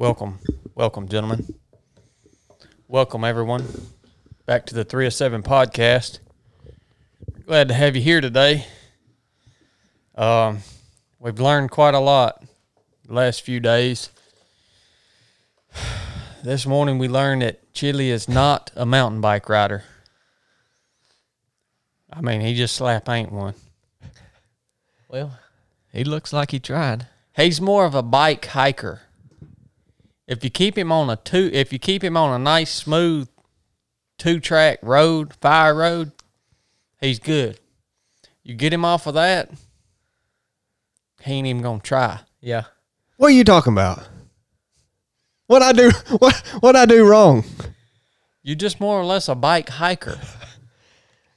Welcome, welcome, gentlemen. Welcome, everyone, back to the 307 podcast. Glad to have you here today. Um, we've learned quite a lot the last few days. This morning we learned that Chili is not a mountain bike rider. I mean, he just slap ain't one. Well, he looks like he tried. He's more of a bike hiker. If you keep him on a two, if you keep him on a nice smooth two track road, fire road, he's good. You get him off of that, he ain't even gonna try. Yeah. What are you talking about? What I do? What what I do wrong? You're just more or less a bike hiker.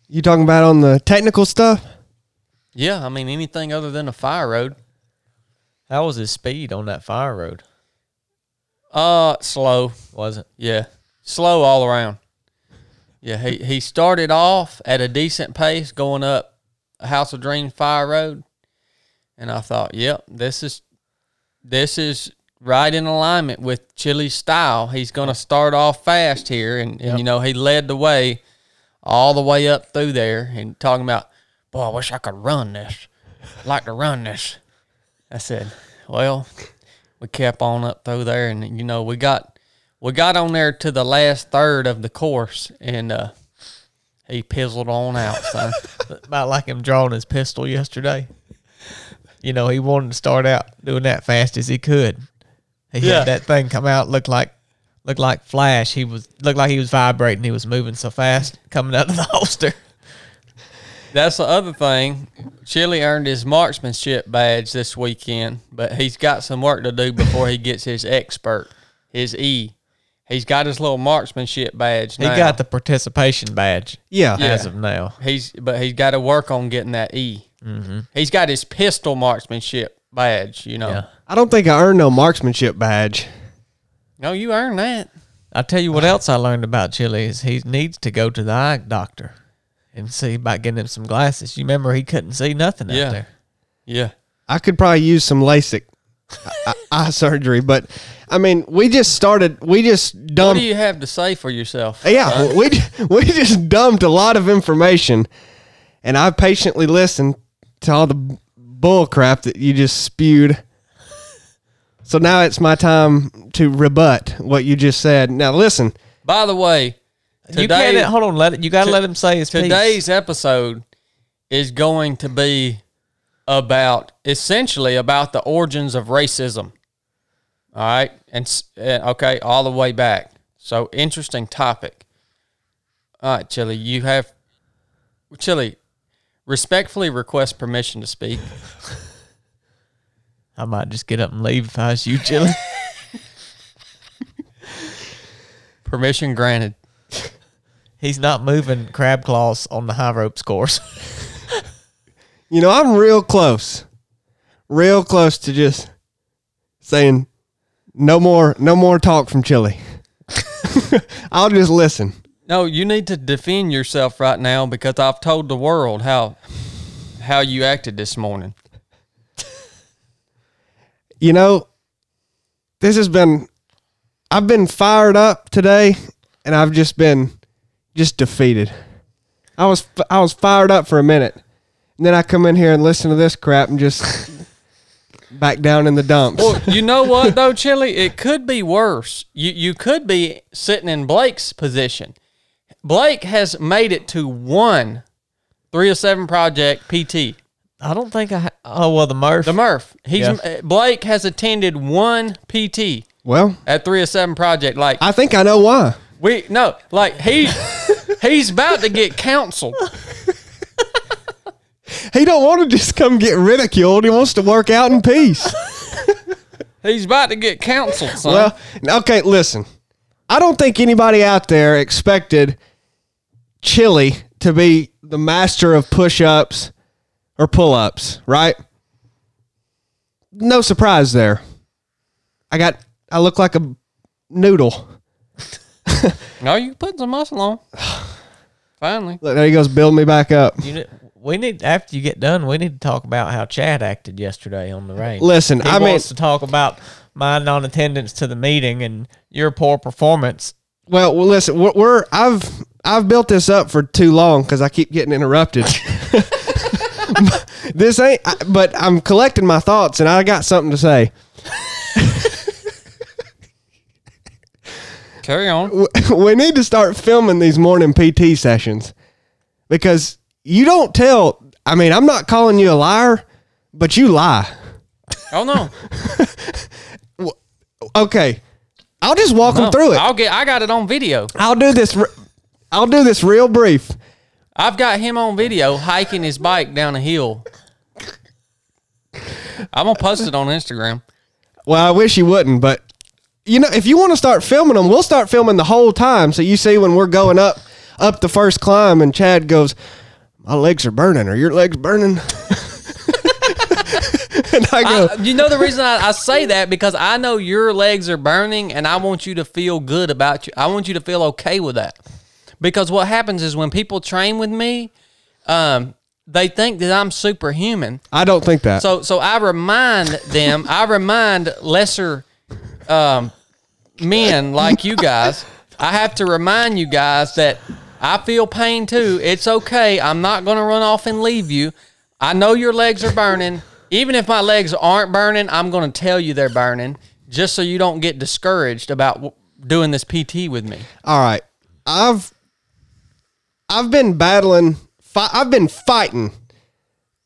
You talking about on the technical stuff? Yeah, I mean anything other than a fire road. How was his speed on that fire road? Uh, slow. Was it? Yeah, slow all around. Yeah, he he started off at a decent pace going up House of Dreams Fire Road, and I thought, yep, this is this is right in alignment with Chili's style. He's going to start off fast here, and, and Yep. you know he led the way all the way up through there, and talking about, boy, I wish I could run this. I'd like to run this. I said, well, we kept on up through there, and you know we got we got on there to the last third of the course, and uh, he pizzled on out. So About like him drawing his pistol yesterday. You know, he wanted to start out doing that fast as he could. He Yeah. had that thing come out looked like looked like flash. He was looked like he was vibrating. He was moving so fast coming out of the holster. That's the other thing. Chili earned his marksmanship badge this weekend, but he's got some work to do before he gets his expert, his E. He's got his little marksmanship badge. He now. got the participation badge Yeah. Yeah. as of now. He's but he's got to work on getting that E. Mm-hmm. He's got his pistol marksmanship badge. You know. Yeah. I don't think I earned no marksmanship badge. No, you earned that. I tell you what else I learned about Chili is he needs to go to the eye doctor and see about getting him some glasses. You remember he couldn't see nothing Yeah. out there. Yeah. I could probably use some LASIK eye- eye surgery, but I mean, we just started. We just dumped. What dumped. do you have to say for yourself? yeah, we we just dumped a lot of information, and I patiently listened to all the bull crap that you just spewed. So now it's my time to rebut what you just said. Now listen, By the way, you today, can't hold on. Let it. You got to let him say his piece. today's episode is going to be about essentially about the origins of racism. All right, and uh, okay, all the way back. So interesting topic. All right, Chili, you have Chili. Respectfully request permission to speak. I might just get up and leave if I was you, Chili. Permission granted. He's not moving crab claws on the high ropes course. you know I'm real close, real close to just saying no more, no more talk from Chili. I'll just listen. No, you need to defend yourself right now because I've told the world how how you acted this morning. you know, this has been, I've been fired up today, and I've just been just defeated. I was I was fired up for a minute, and then I come in here and listen to this crap and just back down in the dumps. Well, you know what though, Chili? It could be worse. You you could be sitting in Blake's position. Blake has made it to one 307 project PT. I don't think I. Ha- oh well, the Murph. The Murph. He's Yeah. uh, Blake has attended one PT well, at 307 project. Like I think I know why. We no, like he he's about to get counseled. He don't want to just come get ridiculed. He wants to work out in peace. He's about to get counseled, son. Well, okay, listen. I don't think anybody out there expected Chili to be the master of push-ups or pull-ups, right? No surprise there. I got I look like a noodle. no, you putting some muscle on. Finally. Look, there he goes, build me back up. You know, we need after you get done, we need to talk about how Chad acted yesterday on the range. Listen, he I mean- wants to talk about my non-attendance to the meeting and your poor performance. Well, well, listen, we're, we're I've I've built this up for too long because I keep getting interrupted. this ain't, I- but I'm collecting my thoughts and I got something to say. Carry on. we need to start filming these morning PT sessions because you don't tell. I mean, I'm not calling you a liar, but you lie. Oh no. Okay, I'll just walk no. them through it. I'll get. I got it on video. I'll do this. I'll do this real brief. I've got him on video hiking his bike down a hill. I'm gonna post it on Instagram. Well, I wish you wouldn't, but you know, if you want to start filming them, we'll start filming the whole time. So you see when we're going up up the first climb, and Chad goes, "My legs are burning. Are your legs burning?" and I go, I, you know the reason I, I say that because I know your legs are burning, and I want you to feel good about you. I want you to feel okay with that. Because what happens is when people train with me, um, they think that I'm superhuman. "I don't think that." So so I remind them, I remind lesser um, men like you guys, I have to remind you guys that I feel pain too. It's okay. I'm not going to run off and leave you. I know your legs are burning. Even if my legs aren't burning, I'm going to tell you they're burning just so you don't get discouraged about doing this PT with me. All right, I've I've been battling. Fi- I've been fighting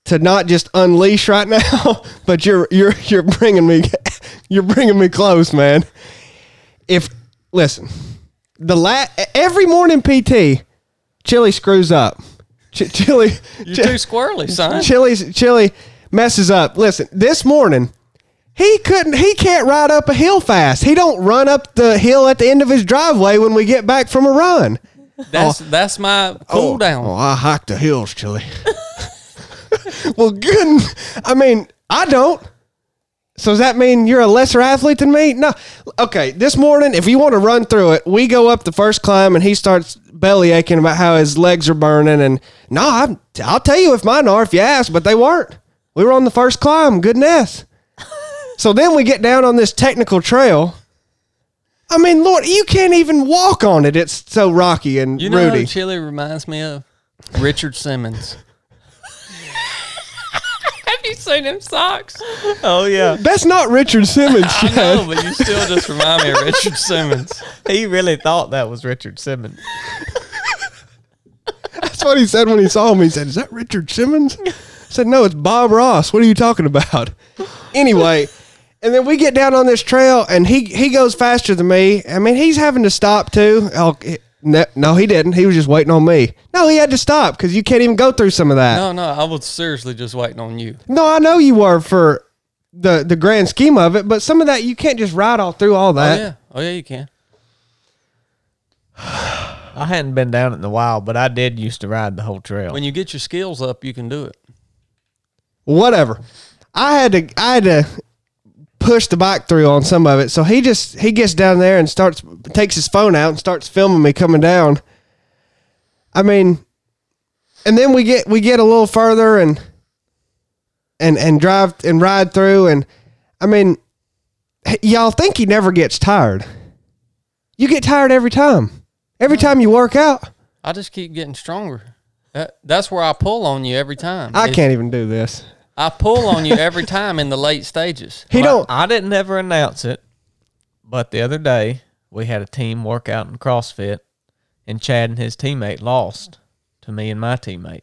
to not just unleash right now, but you're you're you're bringing me you're bringing me close, man. If listen, the la- every morning PT, Chili screws up. Ch- Chili, You're too squirrely, son. Chili's Chili messes up. Listen, this morning he couldn't. He can't ride up a hill fast. He don't run up the hill at the end of his driveway when we get back from a run. That's that's my cool oh, down. Oh, I hike the hills, Chili. well, good. I mean, I don't. So does that mean you're a lesser athlete than me? No. Okay, this morning, if you want to run through it, we go up the first climb and he starts belly aching about how his legs are burning. And no, I'm, I'll tell you if mine are if you ask, but they weren't. We were on the first climb. Goodness. so then we get down on this technical trail. I mean, Lord, you can't even walk on it. It's so rocky and You know rooty. who Chili reminds me of? Richard Simmons. Have you seen him socks? Oh yeah, That's not Richard Simmons, I Chad. know, but you still just remind me of Richard Simmons. he really thought that was Richard Simmons. That's what he said when he saw me. He said, "Is that Richard Simmons?" I said, "No, it's Bob Ross. What are you talking about?" Anyway, and then we get down on this trail, and he he goes faster than me. I mean, he's having to stop too. Oh, it- no, no, he didn't. He was just waiting on me. No, he had to stop because you can't even go through some of that. No, no, I was seriously just waiting on you. No, I know you were for the the grand scheme of it, but some of that you can't just ride all through all that. Oh that. yeah, oh yeah, you can. I hadn't been down it in a while, but I did used to ride the whole trail. When you get your skills up, you can do it. whatever. I had to I had to push the bike through on some of it. So he just he gets down there and starts takes his phone out and starts filming me coming down. I mean, and then we get we get a little further and and and drive and ride through and I mean, y'all think he never gets tired. You get tired every time. Every time you work out. I just keep getting stronger. That, that's where I pull on you every time. I It's- can't even do this. I pull on you every time in the late stages. He Well, don't I didn't ever announce it, but the other day we had a team workout in CrossFit, and Chad and his teammate lost to me and my teammate.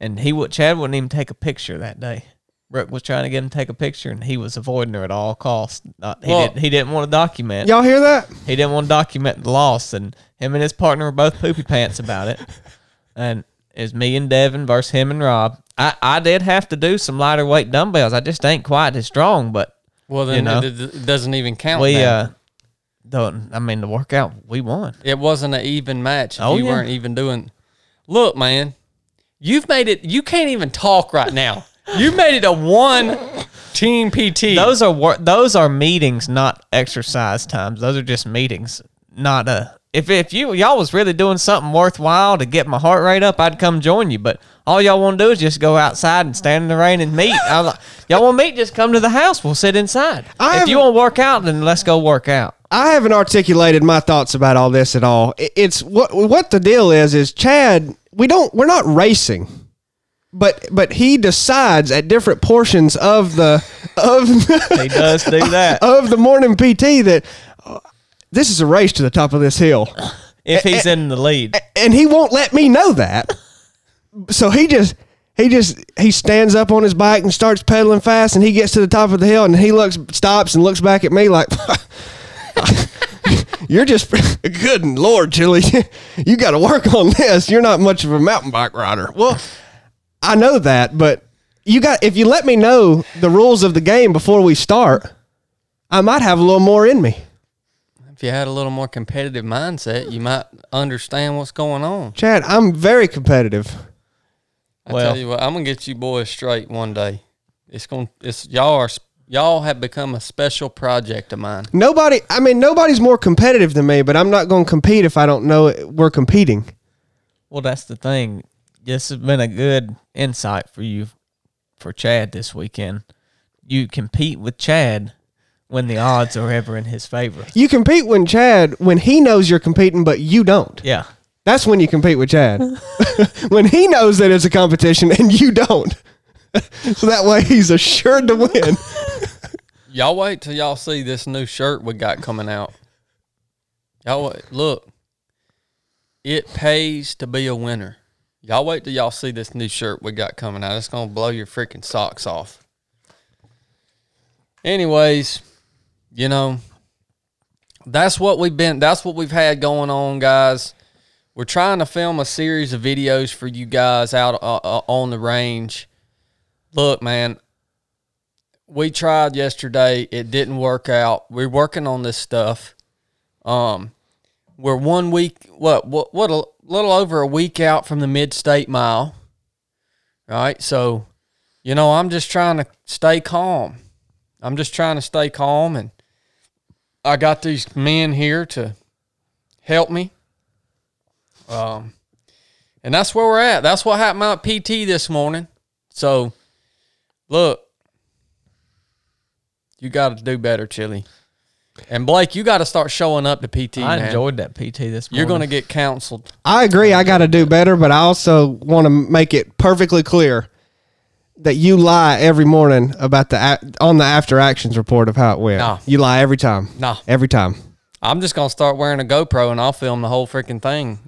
And he would Chad wouldn't even take a picture that day. Brooke was trying to get him to take a picture, and he was avoiding her at all costs. Not, he Well- didn't. He didn't want to document. y'all hear that? He didn't want to document the loss, and him and his partner were both poopy pants about it. And it's me and Devin versus him and Rob. I, I did have to do some lighter weight dumbbells. I just ain't quite as strong, but Well, then You know? it, it doesn't even count. we now. uh, the I mean the workout we won. It wasn't an even match. Oh, you yeah. weren't even doing. Look, man, you've made it. You can't even talk right now. you made it a one team PT. Those are wor- those are meetings, not exercise times. Those are just meetings, not a if if you y'all was really doing something worthwhile to get my heart rate up, I'd come join you. But all y'all want to do is just go outside and stand in the rain and meet. I'm like, y'all want to meet? Just come to the house. We'll sit inside. I if you want to work out, then let's go work out. I haven't articulated my thoughts about all this at all. It's what what the deal is is Chad. We don't. We're not racing, but but he decides at different portions of the of He does do that. of the morning PT that this is a race to the top of this hill, If he's in the lead, and he won't let me know that. So he just. He just he stands up on his bike and starts pedaling fast, and he gets to the top of the hill, and he looks stops and looks back at me like, You're just good Lord, Chili. You got to work on this. You're not much of a mountain bike rider. Well, I know that, but you got if you let me know the rules of the game before we start, I might have a little more in me. If you had a little more competitive mindset, you might understand what's going on. Chad, I'm very competitive. I Well- tell you what, I'm gonna get you boys straight one day. It's gonna, it's y'all are, y'all have become a special project of mine. Nobody, I mean, nobody's more competitive than me, but I'm not going to compete if I don't know it- we're competing. well, that's the thing. This has been a good insight for you, for Chad this weekend. You compete with Chad when the odds are ever in his favor. You compete when Chad, when he knows you're competing, but you don't. Yeah. That's when you compete with Chad. when he knows that it's a competition and you don't. so that way he's assured to win. Y'all wait till y'all see this new shirt we got coming out. Y'all wait, look. It pays to be a winner. Y'all wait till y'all see this new shirt we got coming out. It's gonna blow your freaking socks off. Anyways, you know, that's what we've been that's what we've had going on, guys. We're trying to film a series of videos for you guys out uh, uh, on the range. Look, man, we tried yesterday. It didn't work out. We're working on this stuff. Um, we're one week, what, what, what, a little over a week out from the mid state mile. Right. So, you know, I'm just trying to stay calm. I'm just trying to stay calm. And I got these men here to help me. Um, and that's where we're at. That's what happened at PT this morning. So, look, you got to do better, Chili. And Blake, you got to start showing up to PT. I man. enjoyed that PT this morning. You're going to get counseled. I agree. I got to do better, but I also want to make it perfectly clear that you lie every morning about the a- on the after actions report of how it went. No. You lie every time. No. Every time. I'm just going to start wearing a GoPro and I'll film the whole freaking thing.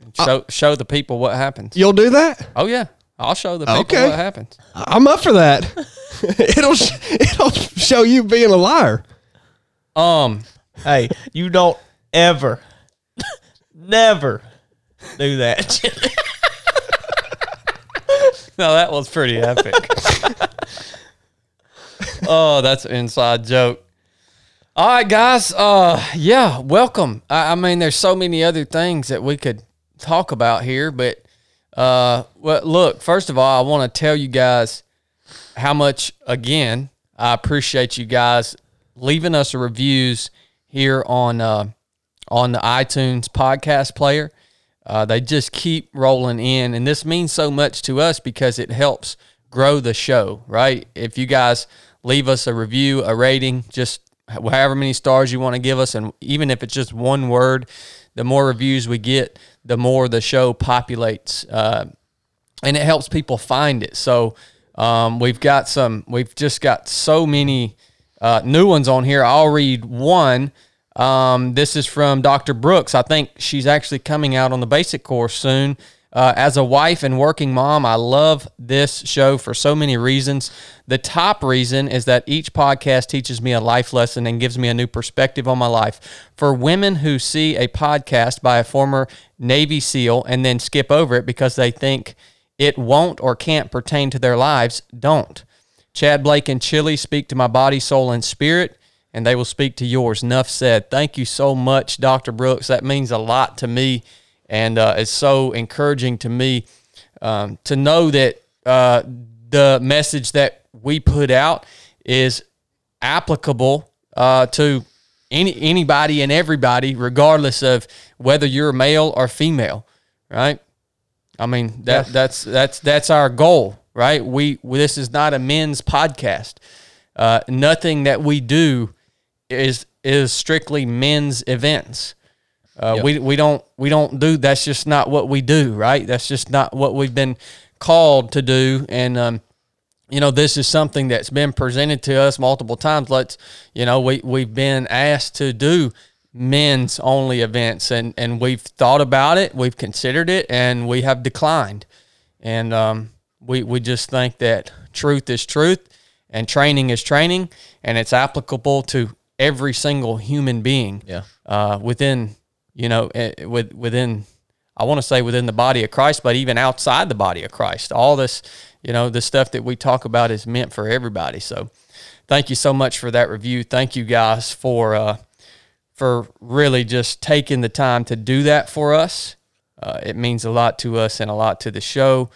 And show show the people what happens. You'll do that? Oh yeah, I'll show the people Okay. what happens. I'm up for that. it'll it'll show you being a liar. Um, Hey, you don't ever, never do that. no, that was pretty epic. oh, that's an inside joke. All right, guys. Uh, yeah, welcome. I, I mean, there's so many other things that we could talk about here, but uh, well, look. First of all, I want to tell you guys how much again I appreciate you guys leaving us reviews here on uh, on the iTunes podcast player. Uh, they just keep rolling in, and this means so much to us because it helps grow the show. Right? If you guys leave us a review, a rating, just however many stars you want to give us, and even if it's just one word, the more reviews we get, the more the show populates. Uh, and it helps people find it. So um, we've got some, we've just got so many uh, new ones on here. I'll read one. Um, this is from Dr. Brooks. I think she's actually coming out on the basic course soon. Uh, as a wife and working mom, I love this show for so many reasons. The top reason is that each podcast teaches me a life lesson and gives me a new perspective on my life. For women who see a podcast by a former Navy SEAL and then skip over it because they think it won't or can't pertain to their lives, don't. Chad Blake and Chili speak to my body, soul, and spirit, and they will speak to yours. Enough said. Thank you so much, Dr. Brooks. That means a lot to me, and uh, it's so encouraging to me um, to know that uh, the message that we put out is applicable uh, to any anybody and everybody, regardless of whether you're male or female, right? I mean that Yeah. that's that's that's our goal, right? We, we this is not a men's podcast. Uh, nothing that we do is is strictly men's events. Uh, We we don't we don't do that's just not what we do, right? That's just not what we've been called to do, and um, you know this is something that's been presented to us multiple times. Let's you know we we've been asked to do men's only events, and and we've thought about it, we've considered it, and we have declined, and um, we we just think that truth is truth, and training is training, and it's applicable to every single human being Yeah. uh, within you know eh, with within I want to say within the body of Christ, but even outside the body of Christ. All this, you know, the stuff that we talk about is meant for everybody. So, thank you so much for that review. Thank you guys for uh, for really just taking the time to do that for us. Uh, it means a lot to us and a lot to the show.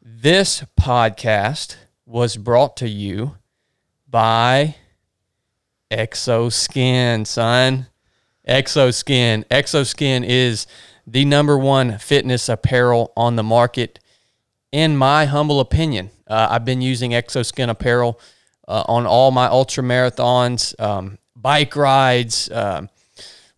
This podcast was brought to you by Exoskin, son. Exoskin. Exoskin is the number one fitness apparel on the market, in my humble opinion. Uh, I've been using Exoskin apparel uh, on all my ultra marathons, um, bike rides, um,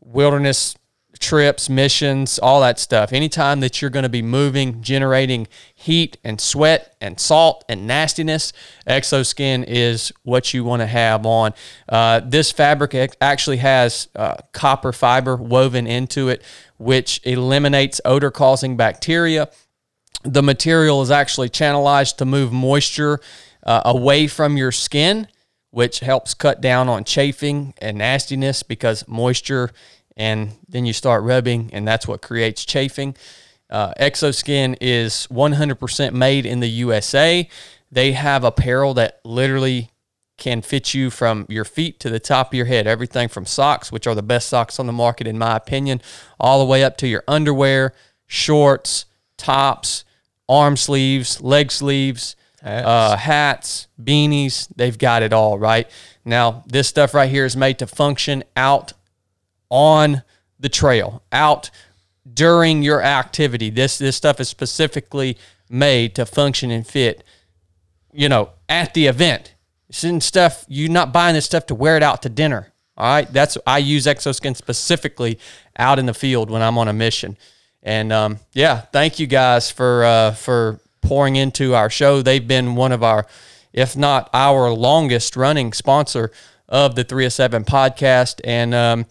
wilderness trips, missions, all that stuff. Anytime that you're going to be moving, generating heat and sweat and salt and nastiness, Exoskin is what you want to have on. Uh, this fabric actually has uh, copper fiber woven into it, which eliminates odor causing bacteria the material is actually channelized to move moisture uh, away from your skin, which helps cut down on chafing and nastiness because moisture, and then you start rubbing, and that's what creates chafing. Uh, Exoskin is 100% made in the USA. They have apparel that literally can fit you from your feet to the top of your head. Everything from socks, which are the best socks on the market, in my opinion, all the way up to your underwear, shorts, tops, arm sleeves, leg sleeves, Hats. Uh, hats, beanies. They've got it all, right? Now, this stuff right here is made to function out on the trail, out during your activity. This this stuff is specifically made to function and fit you know, at the event. Isn't stuff you're not buying this stuff to wear it out to dinner. All right, that's I use Exoskin specifically out in the field when I'm on a mission. And um, yeah, thank you guys for uh, for pouring into our show. They've been one of our, if not our longest running sponsor of the 307 podcast. And um,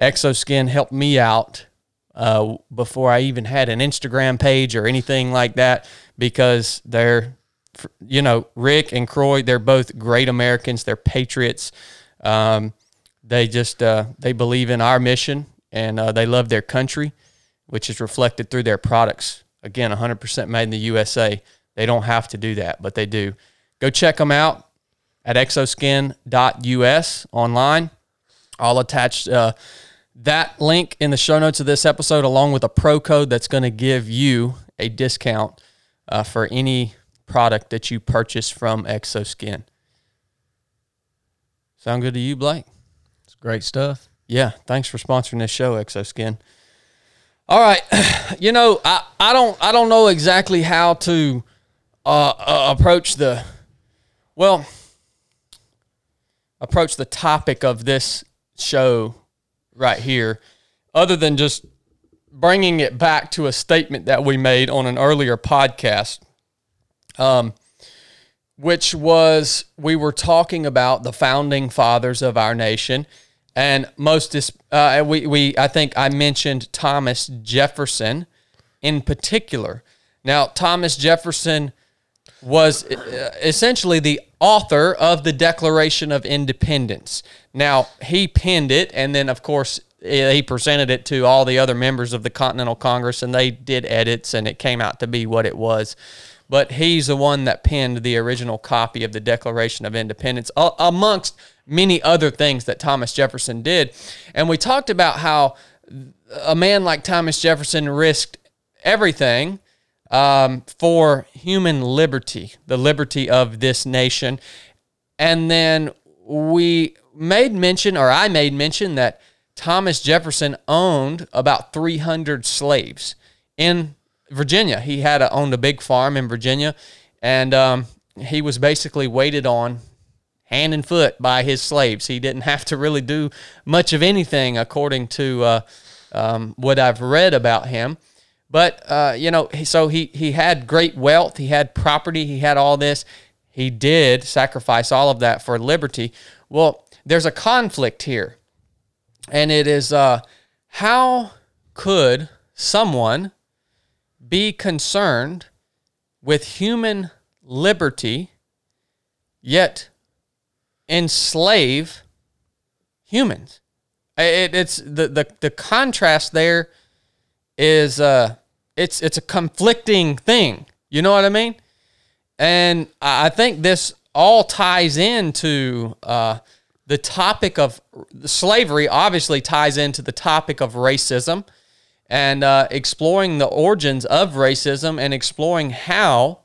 Exoskin helped me out uh, before I even had an Instagram page or anything like that because they're, you know, Rick and Croy, they're both great Americans. They're patriots. Um, they just uh, they believe in our mission and uh, they love their country, which is reflected through their products. Again, 100% made in the USA. They don't have to do that, but they do. Go check them out at exoskin.us online. I'll attach uh, that link in the show notes of this episode, along with a pro code that's going to give you a discount uh, for any product that you purchase from Exoskin. Sound good to you, Blake? It's great stuff. Yeah, thanks for sponsoring this show, Exoskin. All right, you know, I, I don't I don't know exactly how to uh, uh, approach the well approach the topic of this show right here, other than just bringing it back to a statement that we made on an earlier podcast, um, which was we were talking about the founding fathers of our nation, and most uh, we we I think I mentioned Thomas Jefferson in particular. Now Thomas Jefferson was uh, essentially the author of the Declaration of Independence. Now, he penned it, and then, of course, eh, he presented it to all the other members of the Continental Congress, and they did edits, and it came out to be what it was. But he's the one that penned the original copy of the Declaration of Independence, amongst many other things that Thomas Jefferson did. And we talked about how a man like Thomas Jefferson risked everything um, for human liberty, the liberty of this nation. And then we made mention, or I made mention, that Thomas Jefferson owned about 300 slaves in Virginia. He had a, owned a big farm in Virginia, and um, he was basically waited on hand and foot by his slaves. He didn't have to really do much of anything, according to uh, um, what I've read about him. But uh, you know, so he he had great wealth, he had property, he had all this. He did sacrifice all of that for liberty. Well, there's a conflict here, and it is uh, how could someone be concerned with human liberty yet enslave humans? It, it's the, the the contrast there is uh it's it's a conflicting thing. You know what I mean? And I think this all ties into uh, the topic of slavery. Obviously, ties into the topic of racism and uh, exploring the origins of racism and exploring how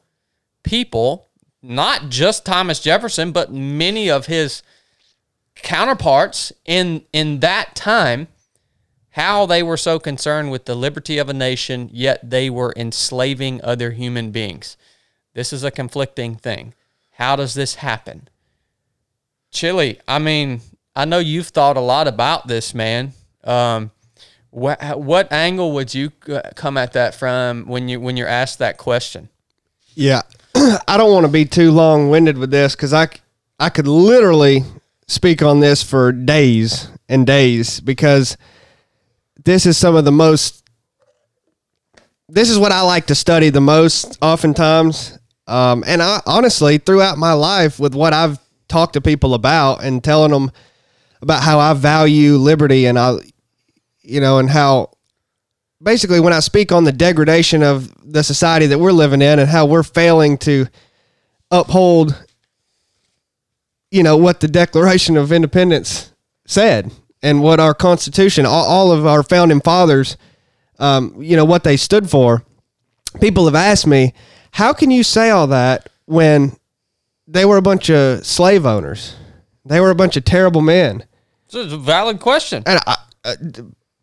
people, not just Thomas Jefferson, but many of his counterparts in in that time how they were so concerned with the liberty of a nation yet they were enslaving other human beings. This is a conflicting thing. How does this happen? Chili i mean i know you've thought a lot about this man. Um, what, what angle would you come at that from when you when you're asked that question? Yeah. I don't want to be too long winded with this because I I could literally speak on this for days and days because this is some of the most, this is what I like to study the most oftentimes. Um, and I honestly, throughout my life, with what I've talked to people about and telling them about how I value liberty and I, you know, and how basically when I speak on the degradation of the society that we're living in and how we're failing to uphold you know what the Declaration of Independence said and what our Constitution, all, all of our founding fathers, um, you know what they stood for. People have asked me, how can you say all that when they were a bunch of slave owners? They were a bunch of terrible men. it's a valid question And I, uh,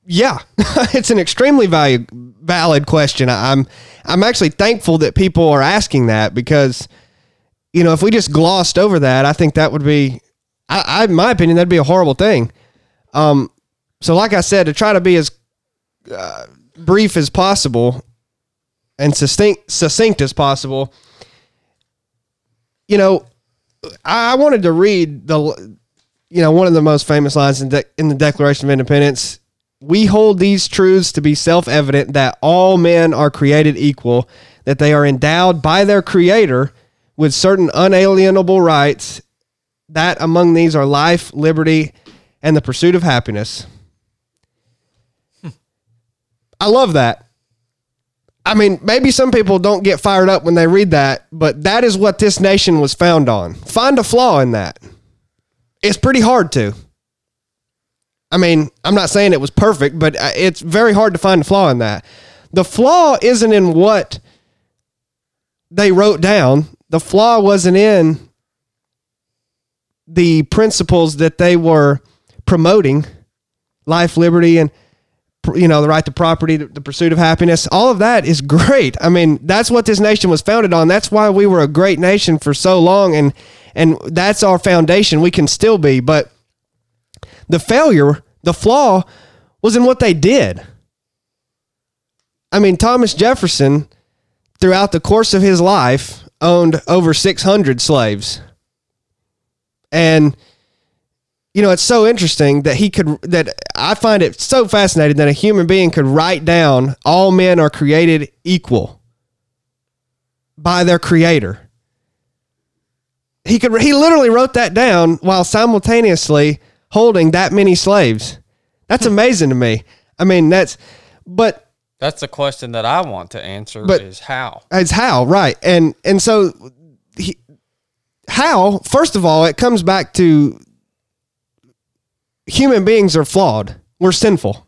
yeah, it's an extremely value, valid question. I- I'm I'm actually thankful that people are asking that because you know if we just glossed over that, I think that would be, I, I in my opinion, that'd be a horrible thing. Um, so like I said, to try to be as uh, brief as possible and succinct succinct as possible, you know, I, I wanted to read the you know, one of the most famous lines in, de- in the Declaration of Independence. We hold these truths to be self evident that all men are created equal, that they are endowed by their Creator with certain unalienable rights, that among these are life, liberty, and the pursuit of happiness. I love that. I mean, maybe some people don't get fired up when they read that, but that is what this nation was found on. Find a flaw in that. It's pretty hard to. I mean, I'm not saying it was perfect, but uh, it's very hard to find a flaw in that. The flaw isn't in what they wrote down. The flaw wasn't in the principles that they were promoting life, liberty, and you know the right to property, the pursuit of happiness. All of that is great. I mean, that's what this nation was founded on. That's why we were a great nation for so long, and and that's our foundation. We can still be, but the failure, the flaw, was in what they did. I mean, Thomas Jefferson, throughout the course of his life, owned over 600 slaves. And, you know, it's so interesting that he could, that I find it so fascinating that a human being could write down all men are created equal by their creator. He could, he literally wrote that down while simultaneously holding that many slaves. That's hmm. amazing to me. I mean, that's, but That's the question that I want to answer But- is how. it's how, right? And, and so he, how, first of all, it comes back to human beings are flawed. We're sinful.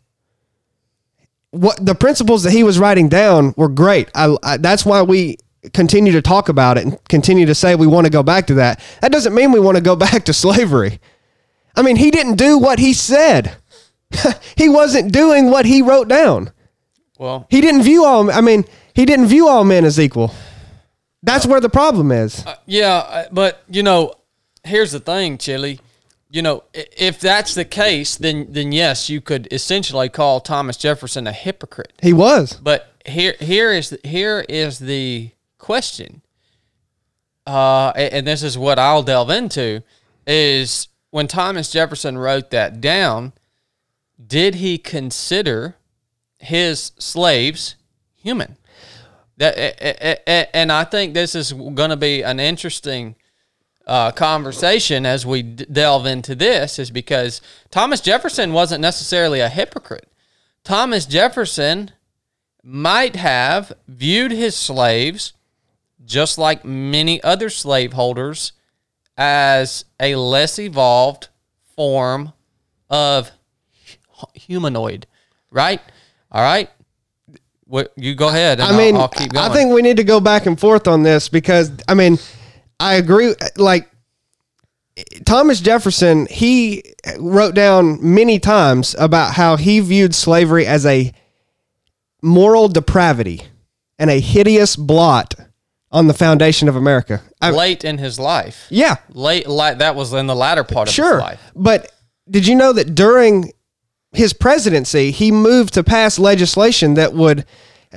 What the principles that he was writing down were great. I, I, that's why we continue to talk about it and continue to say we want to go back to that. That doesn't mean we want to go back to slavery. I mean, he didn't do what he said. he wasn't doing what he wrote down. Well, He didn't view all. I mean, he didn't view all men as equal. That's where the problem is. yeah, uh, but you know, here's the thing, Chili. You know, if that's the case, then then yes, you could essentially call Thomas Jefferson a hypocrite. He was. But here here is here is the question. Uh, and this is what I'll delve into is when Thomas Jefferson wrote that down, did he consider his slaves human? That and I think this is going to be an interesting uh, conversation as we d- delve into this, is because Thomas Jefferson wasn't necessarily a hypocrite. Thomas Jefferson might have viewed his slaves, just like many other slaveholders, as a less evolved form of humanoid, right? All right. What you go ahead. And I mean, I'll, I'll keep going. I think we need to go back and forth on this because I mean, I agree. Like Thomas Jefferson, he wrote down many times about how he viewed slavery as a moral depravity and a hideous blot on the foundation of America. I, late in his life, yeah, late, like that was in the latter part of sure. his life. But did you know that during his presidency, he moved to pass legislation that would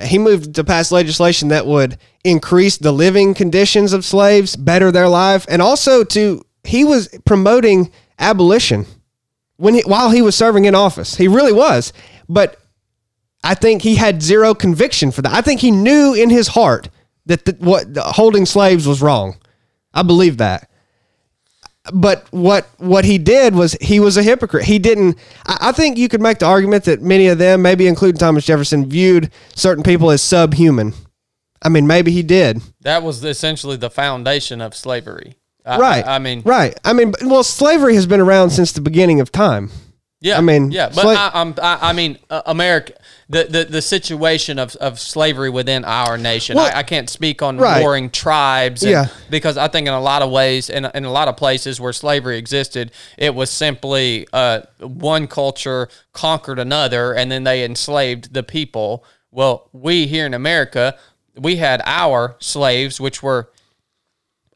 he moved to pass legislation that would increase the living conditions of slaves, better their life, and also to he was promoting abolition when he, while he was serving in office. He really was. But I think he had zero conviction for that. I think he knew in his heart that the, what the, holding slaves was wrong. I believe that but what what he did was he was a hypocrite. He didn't. I, I think you could make the argument that many of them, maybe including Thomas Jefferson, viewed certain people as subhuman. I mean, maybe he did. That was essentially the foundation of slavery. I- Right. I, I mean, right. I mean, well, slavery has been around since the beginning of time. Yeah, I mean, yeah, but sla- I, I'm, I, I mean, uh, America, the, the the situation of, of slavery within our nation. Well, I, I can't speak on right. warring tribes, and- Yeah. because I think in a lot of ways, in, in a lot of places where slavery existed, it was simply uh, one culture conquered another, and then they enslaved the people. Well, we here in America, we had our slaves, which were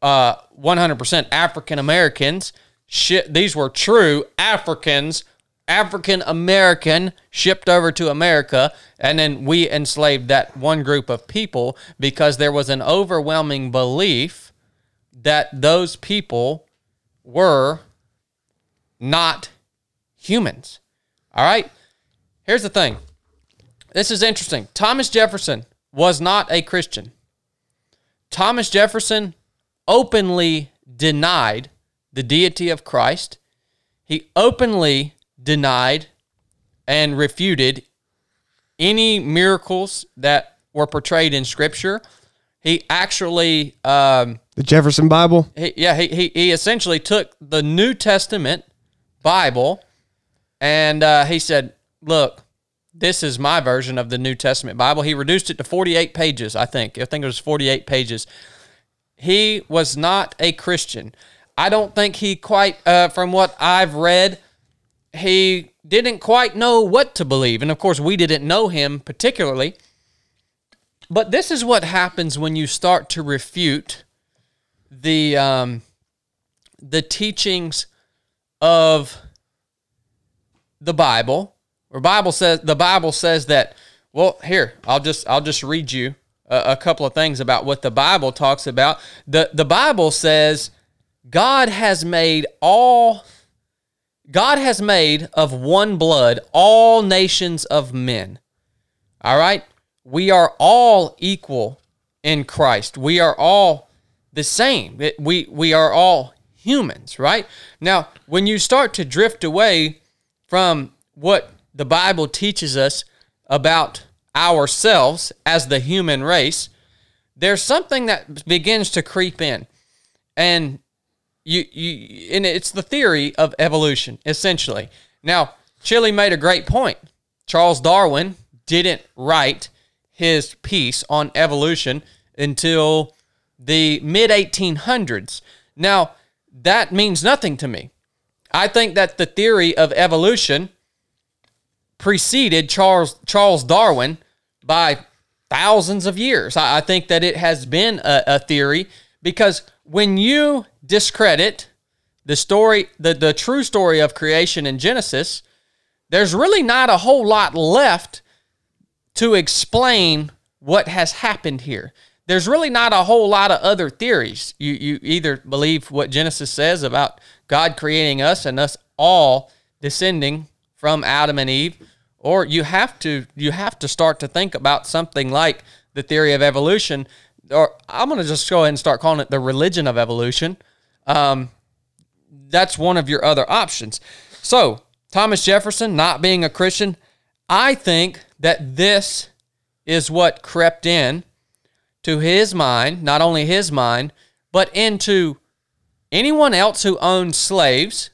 uh, 100% African Americans. These were true Africans, African American shipped over to America, and then we enslaved that one group of people because there was an overwhelming belief that those people were not humans. All right? Here's the thing. This is interesting. Thomas Jefferson was not a Christian. Thomas Jefferson openly denied the deity of Christ. He openly denied and refuted any miracles that were portrayed in Scripture. He actually, um, The Jefferson Bible. he, yeah, he, he, he essentially took the New Testament Bible and uh, he said, Look, this is my version of the New Testament Bible. He reduced it to 48 pages, I think. I think it was 48 pages. He was not a Christian. I don't think he quite, uh, from what I've read, he didn't quite know what to believe. And of course, we didn't know him particularly. But this is what happens when you start to refute the um, the teachings of the Bible. Where Bible says the Bible says that. Well, here I'll just I'll just read you a, a couple of things about what the Bible talks about. the The Bible says God has made all God has made of one blood all nations of men. All right? We are all equal in Christ. We are all the same. We we are all humans, right? Now, when you start to drift away from what the Bible teaches us about ourselves as the human race, there's something that begins to creep in. And you you and it's the theory of evolution essentially. Now, Chili made a great point. Charles Darwin didn't write his piece on evolution until the mid 1800s. Now, that means nothing to me. I think that the theory of evolution preceded Charles Charles Darwin by thousands of years. I, I think that it has been a, a theory because when you discredit the story, the, the true story of creation in Genesis, there's really not a whole lot left to explain what has happened here. There's really not a whole lot of other theories. You you either believe what Genesis says about God creating us and us all descending from Adam and Eve, or you have to you have to start to think about something like the theory of evolution, or I'm going to just go ahead and start calling it the religion of evolution. Um, that's one of your other options. So Thomas Jefferson not being a Christian, I think that this is what crept in to his mind, not only his mind, but into anyone else who owned slaves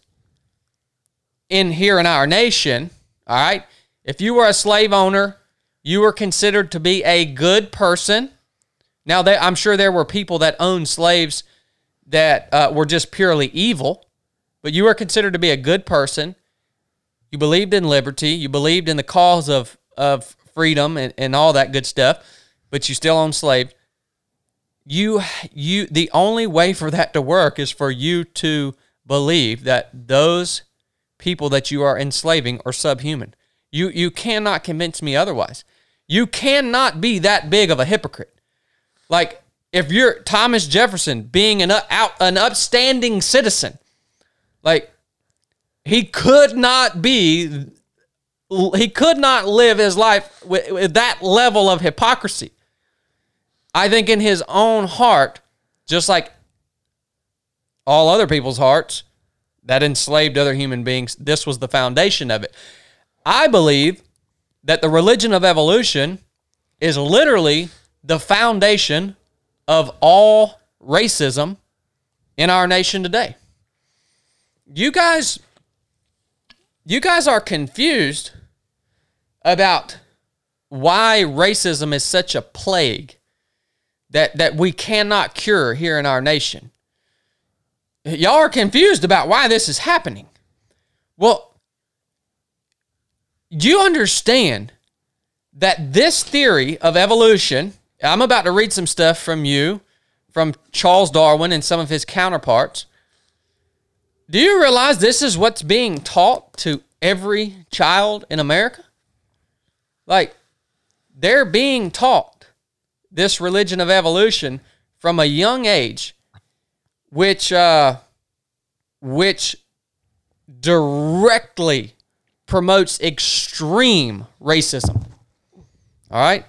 in here in our nation. All right. If you were a slave owner, you were considered to be a good person. Now, they, I'm sure there were people that owned slaves that uh, were just purely evil, but you were considered to be a good person. You believed in liberty. You believed in the cause of, of freedom and, and all that good stuff, but you still own slaves. You, you, the only way for that to work is for you to believe that those people that you are enslaving are subhuman. You, you cannot convince me otherwise. You cannot be that big of a hypocrite. Like if you're Thomas Jefferson being an out an upstanding citizen, like he could not be he could not live his life with, with that level of hypocrisy. I think in his own heart, just like all other people's hearts that enslaved other human beings, this was the foundation of it. I believe that the religion of evolution is literally the foundation of all racism in our nation today. You guys you guys are confused about why racism is such a plague that that we cannot cure here in our nation. Y'all are confused about why this is happening. Well, do you understand that this theory of evolution, I'm about to read some stuff from you, from Charles Darwin and some of his counterparts. Do you realize this is what's being taught to every child in America? Like, they're being taught this religion of evolution from a young age, which uh, which directly promotes extreme racism. All right,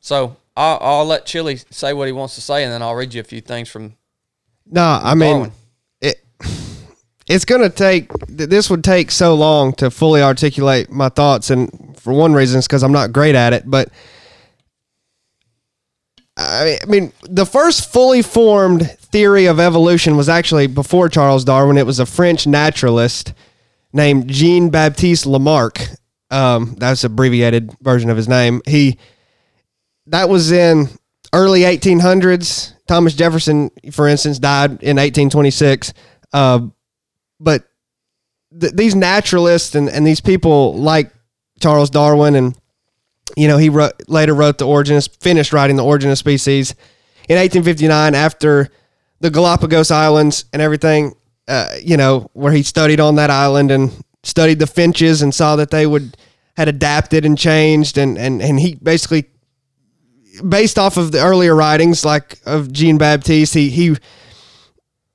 so I'll, I'll let Chili say what he wants to say, and then I'll read you a few things from. No, I mean, Darwin. it, it's going to take, this would take so long to fully articulate my thoughts. And for one reason, it's because I'm not great at it. But I mean, the first fully formed theory of evolution was actually before Charles Darwin. It was a French naturalist named Jean Baptiste Lamarck. Um, that's abbreviated version of his name. He that was in early 1800s. Thomas Jefferson, for instance, died in 1826. Uh, but th- these naturalists and, and these people like Charles Darwin and you know he wrote, later wrote the origin finished writing the origin of species in 1859 after the Galapagos Islands and everything uh, you know where he studied on that island and studied the finches and saw that they would had adapted and changed and and and he basically based off of the earlier writings like of Jean Baptiste he he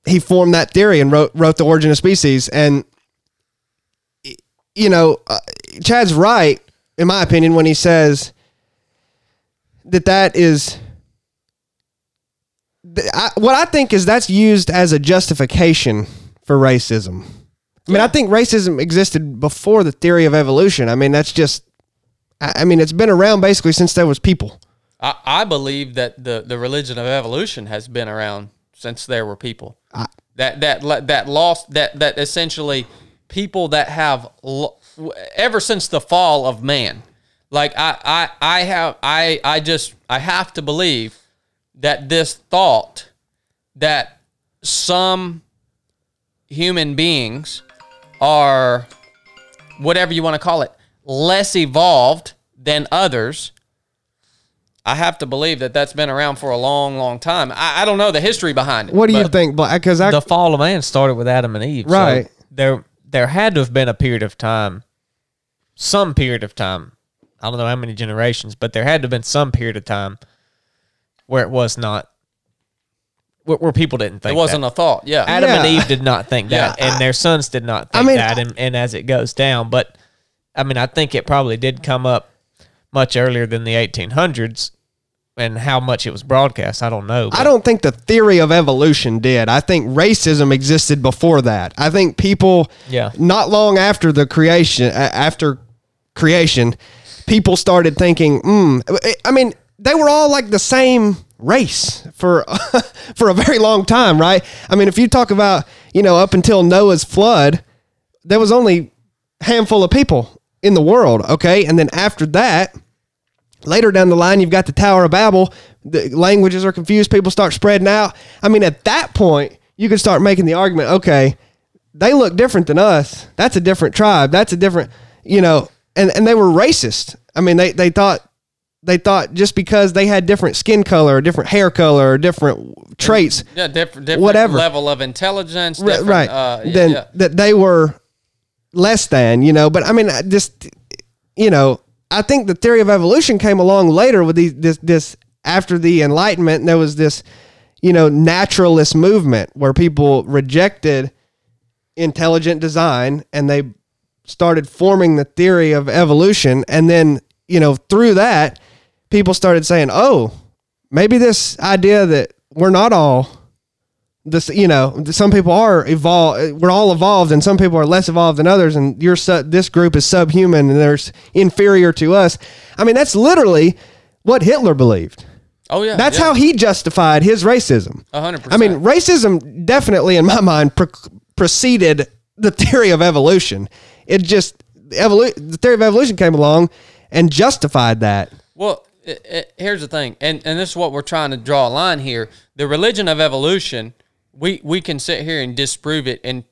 he formed that theory and wrote wrote the origin of species. And you know uh, Chad's right in my opinion when he says that that is I, what I think is that's used as a justification for racism. I mean, I think racism existed before the theory of evolution. I mean, that's just I I mean, it's been around basically since there was people. I, I believe that the, the religion of evolution has been around since there were people. that that that lost that that essentially people that have lo- ever since the fall of man. Like I I I have I I just I have to believe that this thought that some human beings are whatever you want to call it, less evolved than others. I have to believe that that's been around for a long, long time. I, I don't know the history behind it. What do you think, Because the fall of man started with Adam and Eve. so Right. there, there had to have been a period of time, some period of time. I don't know how many generations, but there had to have been some period of time where it was not, where, where people didn't think It wasn't that. a thought. Yeah. Adam and Eve did not think that, Yeah. and their sons did not think mean, that, and, and as it goes down, but I mean, I think it probably did come up much earlier than the 1800s, and how much it was broadcast, I don't know. I don't think the theory of evolution did. I think racism existed before that. I think people, Yeah. not long after the creation, after creation, people started thinking, hmm. I mean, they were all like the same race for for a very long time, right? I mean, if you talk about, you know, up until Noah's flood, there was only handful of people in the world, okay? And then after that, later down the line you've got the tower of babel the languages are confused people start spreading out i mean at that point you could start making the argument okay they look different than us that's a different tribe that's a different you know and, and they were racist i mean they, they thought they thought just because they had different skin color or different hair color or different traits Yeah, different, different Whatever. level of intelligence. Right, right. Uh, yeah, then yeah. that they were less than, you know. But I mean, I just you know, I think the theory of evolution came along later with these this this after the Enlightenment. And there was this you know naturalist movement where people rejected intelligent design and they started forming the theory of evolution, and then you know through that people started saying, oh, maybe this idea that we're not all this you know some people are evolved we're all evolved and some people are less evolved than others. And you're su- this group is subhuman and there's inferior to us. I mean that's literally what hitler believed. Oh yeah. that's yeah. how he justified his racism. Hundred i mean racism definitely in my mind pre- preceded the theory of evolution it just evolu- the theory of evolution came along and justified that Well, i i here's the thing, and and this is what we're trying to draw a line here. The religion of evolution, we we can sit here and disprove it and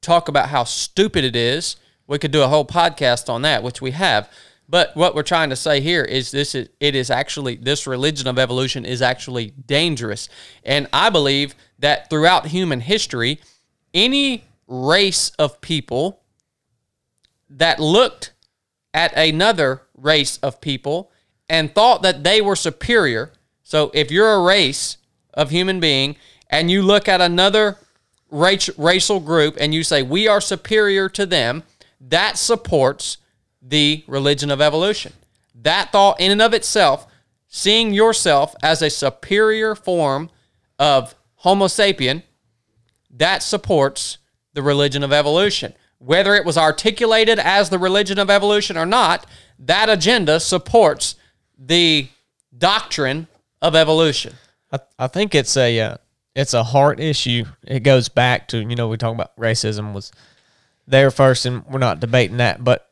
talk about how stupid it is. We could do a whole podcast on that, which we have. But what we're trying to say here is this is it is actually this religion of evolution is actually dangerous. And I believe that throughout human history, any race of people that looked at another race of people and thought that they were superior. So if you're a race of human being and you look at another race, racial group and you say we are superior to them, that supports the religion of evolution. That thought in and of itself, seeing yourself as a superior form of Homo sapien, that supports the religion of evolution. Whether it was articulated as the religion of evolution or not, that agenda supports the doctrine of evolution. I, I think it's a uh, it's a heart issue. It goes back to you know we talk about racism was there first, and we're not debating that, but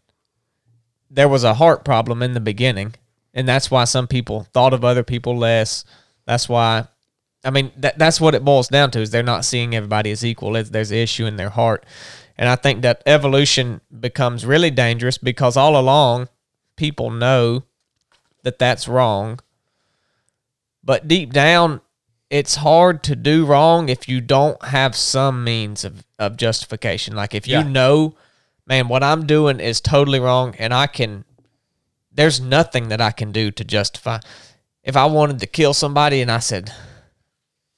there was a heart problem in the beginning, and that's why some people thought of other people less. That's why, I mean, that that's what it boils down to is they're not seeing everybody as equal. It's, there's an issue in their heart, and I think that evolution becomes really dangerous because all along people know that that's wrong but deep down it's hard to do wrong if you don't have some means of, of justification like if you Yeah. know man what i'm doing is totally wrong and i can there's nothing that i can do to justify if i wanted to kill somebody and i said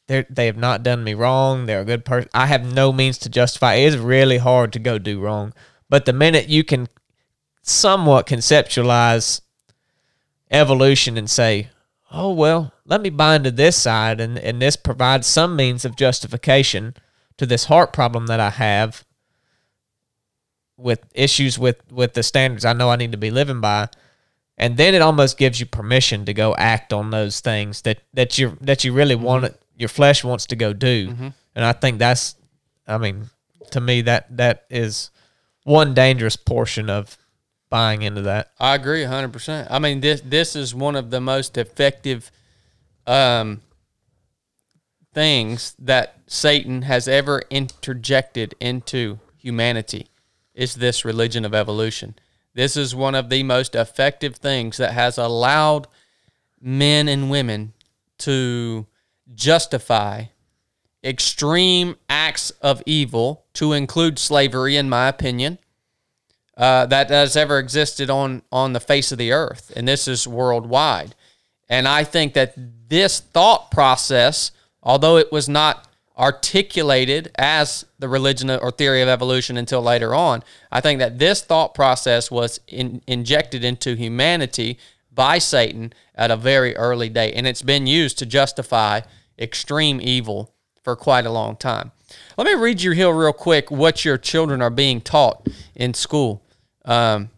they they have not done me wrong. They're a good person i have no means to justify it. Is really hard to go do wrong. But the minute you can somewhat conceptualize evolution and say, oh, well, let me buy into this side and, and this provides some means of justification to this heart problem that I have with issues with, with the standards I know I need to be living by. And then it almost gives you permission to go act on those things that, that you that you really mm-hmm. want it, your flesh wants to go do. And I think that's I mean, to me that that is one dangerous portion of buying into that. I agree 100%. I mean this this is one of the most effective um things that Satan has ever interjected into humanity is this religion of evolution. This is one of the most effective things that has allowed men and women to justify extreme acts of evil, to include slavery, in my opinion, uh, that has ever existed on on the face of the earth, and this is worldwide. And I think that this thought process, although it was not articulated as the religion or theory of evolution until later on, I think that this thought process was in, injected into humanity by Satan at a very early date, and it's been used to justify extreme evil for quite a long time. Let me read you here real quick what your children are being taught in school um,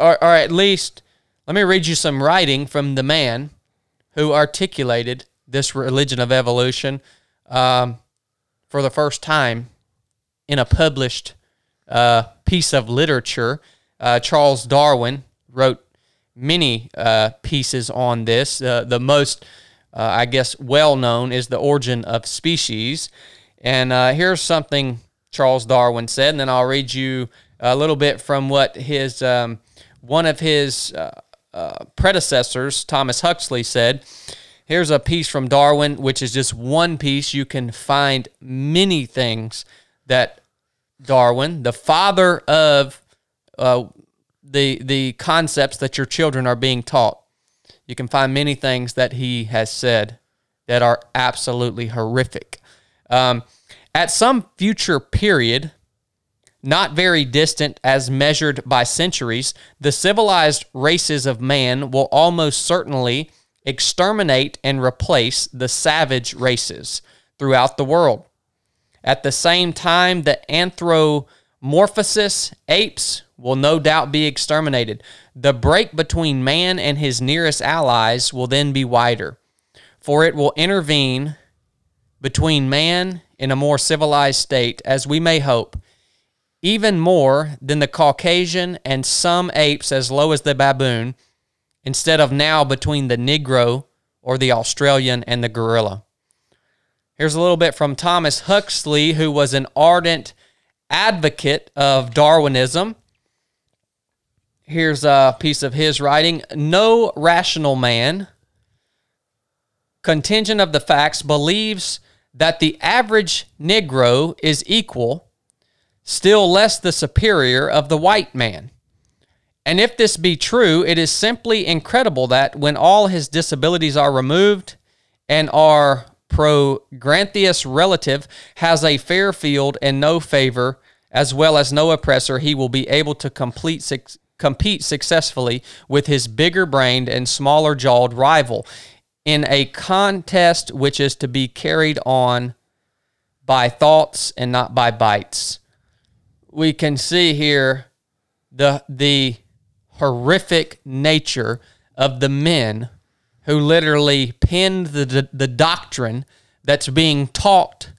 or, or at least let me read you some writing from the man who articulated this religion of evolution um, for the first time in a published uh, piece of literature. Uh, Charles Darwin wrote many uh, pieces on this. Uh, the most, uh, I guess, well known is The Origin of Species. And uh, here's something Charles Darwin said, and then I'll read you a little bit from what his um, one of his uh, predecessors, Thomas Huxley, said. Here's a piece from Darwin, which is just one piece. You can find many things that Darwin, the father of uh, the the concepts that your children are being taught, you can find many things that he has said that are absolutely horrific. Um, at some future period, not very distant as measured by centuries, the civilized races of man will almost certainly exterminate and replace the savage races throughout the world. At the same time, the anthropomorphosis apes will no doubt be exterminated. The break between man and his nearest allies will then be wider, for it will intervene between man in a more civilized state, as we may hope, even more than the Caucasian and some apes as low as the baboon, instead of now between the Negro or the Australian and the gorilla. Here's a little bit from Thomas Huxley, who was an ardent advocate of Darwinism. Here's a piece of his writing No rational man, contingent of the facts, believes that the average Negro is equal still less the superior of the white man. And if this be true, it is simply incredible that when all his disabilities are removed and our prognathous relative has a fair field and no favor, as well as no oppressor, he will be able to complete compete successfully with his bigger brained and smaller jawed rival in a contest which is to be carried on by thoughts and not by bites we can see here the the horrific nature of the men who literally penned the, the, the doctrine that's being taught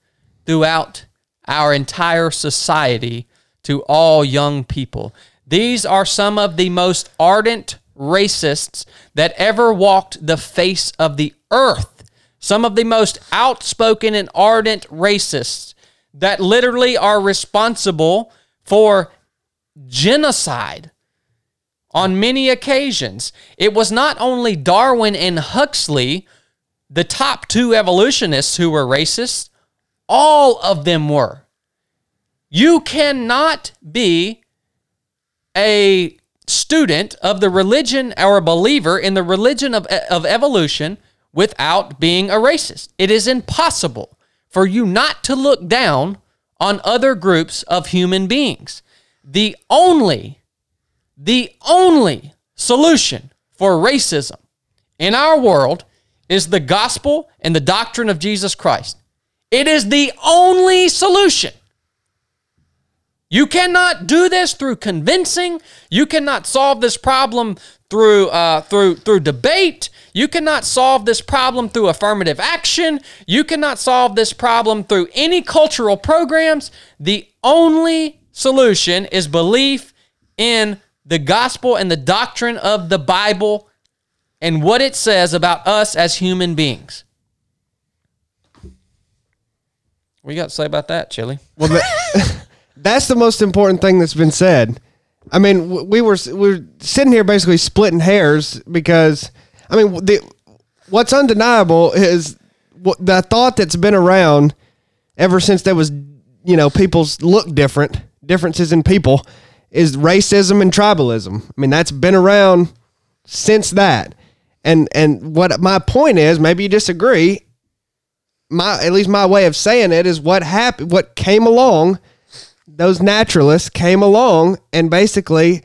throughout our entire society to all young people. These are some of the most ardent racists that ever walked the face of the earth. Some of the most outspoken and ardent racists that literally are responsible for genocide on many occasions. It was not only Darwin and Huxley, the top two evolutionists who were racist, all of them were. You cannot be a student of the religion or a believer in the religion of, of evolution without being a racist. It is impossible for you not to look down on other groups of human beings. The only, the only solution for racism in our world is the gospel and the doctrine of Jesus Christ. It is the only solution. You cannot do this through convincing. You cannot solve this problem through uh, through through debate. You cannot solve this problem through affirmative action. You cannot solve this problem through any cultural programs. The only solution is belief in the gospel and the doctrine of the Bible and what it says about us as human beings. What you got to say about that, Chili? Well, That's the most important thing that's been said. I mean, we were we were sitting here basically splitting hairs because I mean, the, what's undeniable is what the thought that's been around ever since there was you know people's look different differences in people is racism and tribalism. I mean, that's been around since that. And and what my point is, maybe you disagree. My at least my way of saying it is what happened, what came along. Those naturalists came along and basically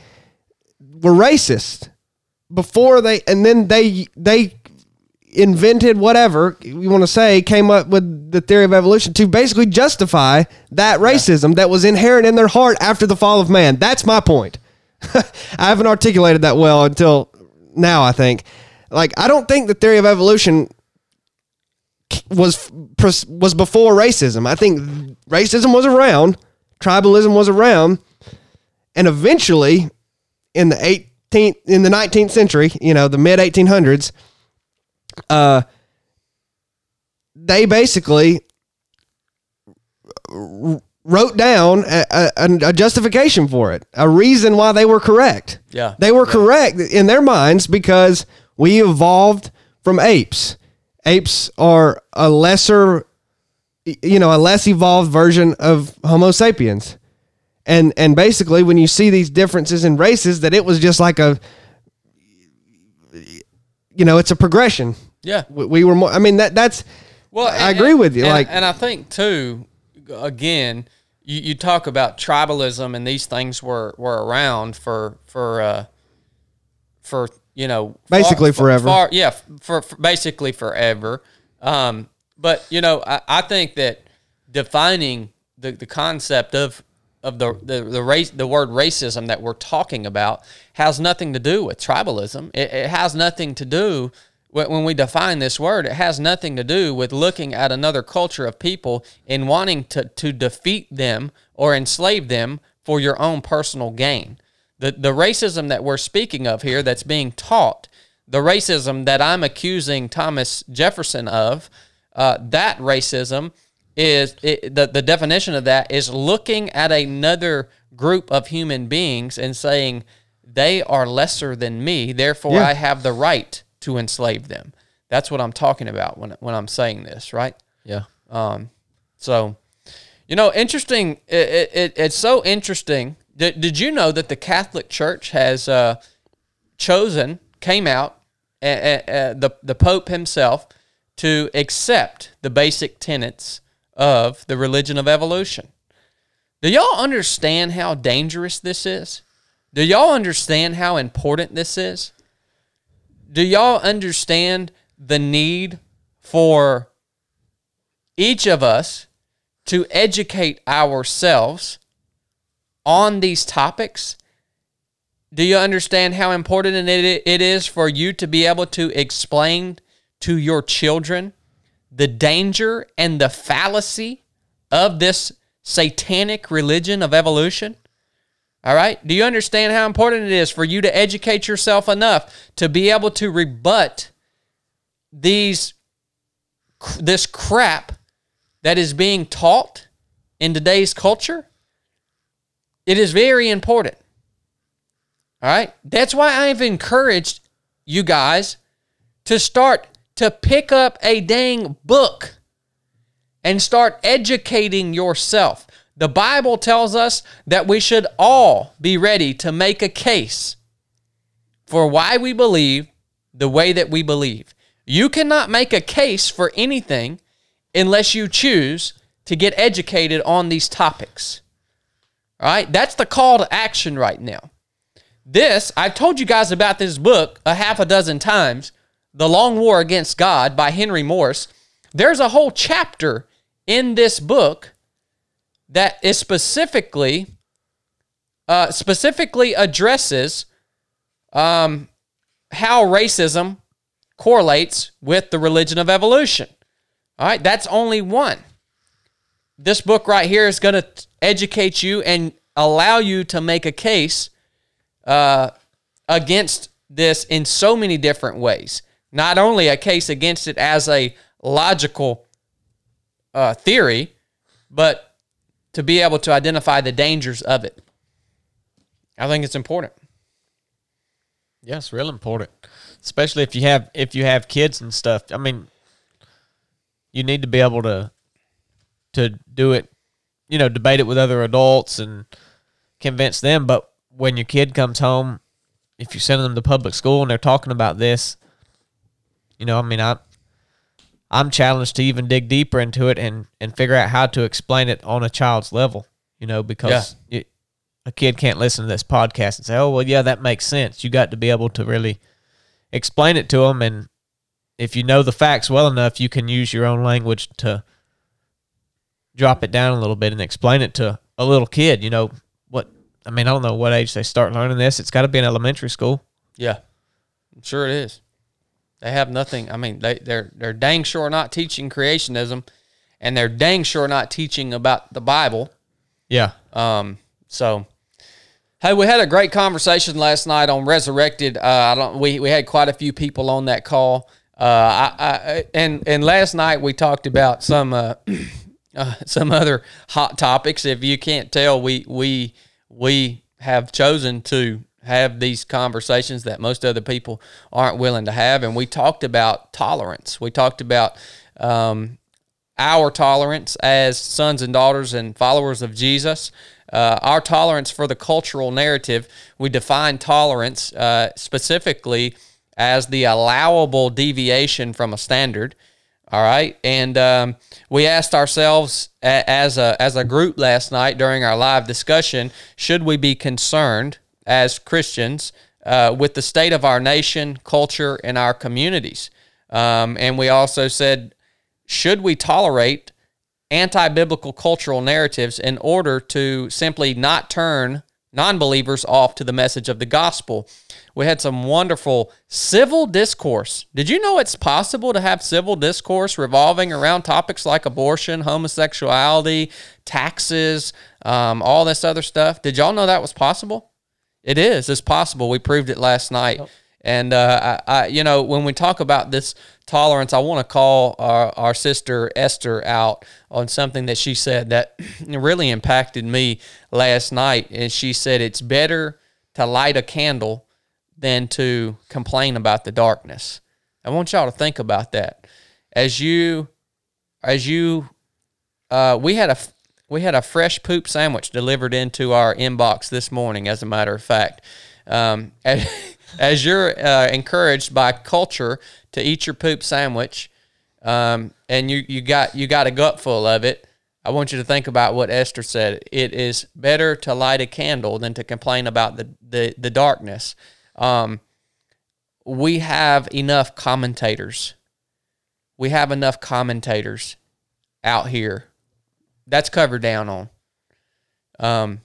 were racist before they, and then they they invented whatever you want to say came up with the theory of evolution to basically justify that racism that was inherent in their heart after the fall of man. That's my point. I haven't articulated that well until now, I think. Like I don't think the theory of evolution was was before racism. I think racism was around, tribalism was around, and eventually in the 18th in the 19th century, you know, the mid 1800s, uh they basically wrote down a, a, a, justification for it, a reason why they were correct. Yeah. They were yeah. correct in their minds because we evolved from apes. Apes are a lesser, you know, a less evolved version of Homo sapiens. And, and basically, when you see these differences in races, that it was just like a, you know, it's a progression. Yeah. We, we were more, I mean, that that's, well, I and, agree with you. And, like, and I think too, again, you, you talk about tribalism and these things were, were around for, for, uh, for you know, basically far, forever. Far, yeah, for, for, basically forever. Um, but you know, I, I think that defining the, the concept of of the, the the race the word racism that we're talking about has nothing to do with tribalism. It, it has nothing to do when we define this word. It has nothing to do with looking at another culture of people and wanting to to defeat them or enslave them for your own personal gain. The, the racism that we're speaking of here that's being taught, the racism that I'm accusing Thomas Jefferson of, uh, that racism is it, the, the definition of that is looking at another group of human beings and saying they are lesser than me, therefore yeah. I have the right to enslave them. That's what I'm talking about when, when I'm saying this, right? Yeah. Um, so, you know, interesting. It, it, it's so interesting did, did you know that the Catholic Church has uh, chosen, came out, uh, uh, the, the Pope himself, to accept the basic tenets of the religion of evolution? Do y'all understand how dangerous this is? Do y'all understand how important this is? Do y'all understand the need for each of us to educate ourselves on these topics, do you understand how important it is for you to be able to explain to your children the danger and the fallacy of this satanic religion of evolution? All right? Do you understand how important it is for you to educate yourself enough to be able to rebut these this crap that is being taught in today's culture? It is very important. All right. That's why I've encouraged you guys to start to pick up a dang book and start educating yourself. The Bible tells us that we should all be ready to make a case for why we believe the way that we believe. You cannot make a case for anything unless you choose to get educated on these topics. All right, that's the call to action right now. This, I've told you guys about this book a half a dozen times The Long War Against God by Henry Morris. There's a whole chapter in this book that is specifically uh, specifically addresses um, how racism correlates with the religion of evolution. All right, that's only one. This book right here is going to educate you and allow you to make a case uh, against this in so many different ways. Not only a case against it as a logical uh, theory, but to be able to identify the dangers of it. I think it's important. It's real important, especially if you have if you have kids and stuff. I mean, you need to be able to to do it, you know, debate it with other adults and convince them. But when your kid comes home, if you're sending them to public school and they're talking about this, you know, I mean, I I'm challenged to even dig deeper into it and and figure out how to explain it on a child's level. You know, because it, a kid can't listen to this podcast and say, "Oh, well, yeah, that makes sense." You got to be able to really explain it to them, and if you know the facts well enough, you can use your own language to drop it down a little bit and explain it to a little kid. You know what? I mean, I don't know what age they start learning this. It's got to be in elementary school. Yeah, I'm sure it is. They have nothing. I mean, they they're they're dang sure not teaching creationism, and they're dang sure not teaching about the Bible. Yeah. Um. So, hey, we had a great conversation last night on resurrected. Uh, I don't. We we had quite a few people on that call. Uh, I, I and and last night we talked about some uh, uh, some other hot topics. If you can't tell, we we we have chosen to have these conversations that most other people aren't willing to have, and we talked about tolerance. We talked about um, our tolerance as sons and daughters and followers of Jesus. Uh, our tolerance for the cultural narrative. We define tolerance uh, specifically as the allowable deviation from a standard. All right, and um, we asked ourselves as a as a group last night during our live discussion: Should we be concerned as Christians uh, with the state of our nation, culture, and our communities? Um, and we also said, should we tolerate anti-biblical cultural narratives in order to simply not turn non-believers off to the message of the gospel? We had some wonderful civil discourse. Did you know it's possible to have civil discourse revolving around topics like abortion, homosexuality, taxes, um, all this other stuff? Did y'all know that was possible? It is. It's possible. We proved it last night. And uh, I, I, you know, when we talk about this tolerance, I want to call our, our sister Esther out on something that she said that really impacted me last night. And she said it's better to light a candle than to complain about the darkness. I want y'all to think about that as you, as you, uh, we had a we had a fresh poop sandwich delivered into our inbox this morning. As a matter of fact, um, as, as you're uh, encouraged by culture to eat your poop sandwich, um, and you you got you got a gut full of it. I want you to think about what Esther said. It is better to light a candle than to complain about the the, the darkness. Um, we have enough commentators. We have enough commentators out here. That's covered down on. Um,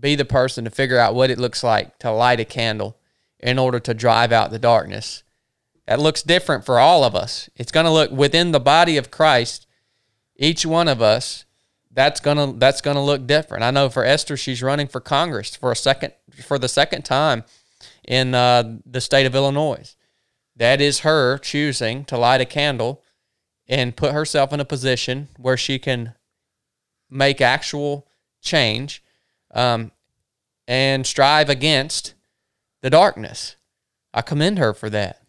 be the person to figure out what it looks like to light a candle in order to drive out the darkness. That looks different for all of us. It's going to look within the body of Christ, each one of us. That's gonna that's gonna look different. I know for Esther, she's running for Congress for a second for the second time in uh, the state of Illinois. That is her choosing to light a candle and put herself in a position where she can make actual change um, and strive against the darkness. I commend her for that.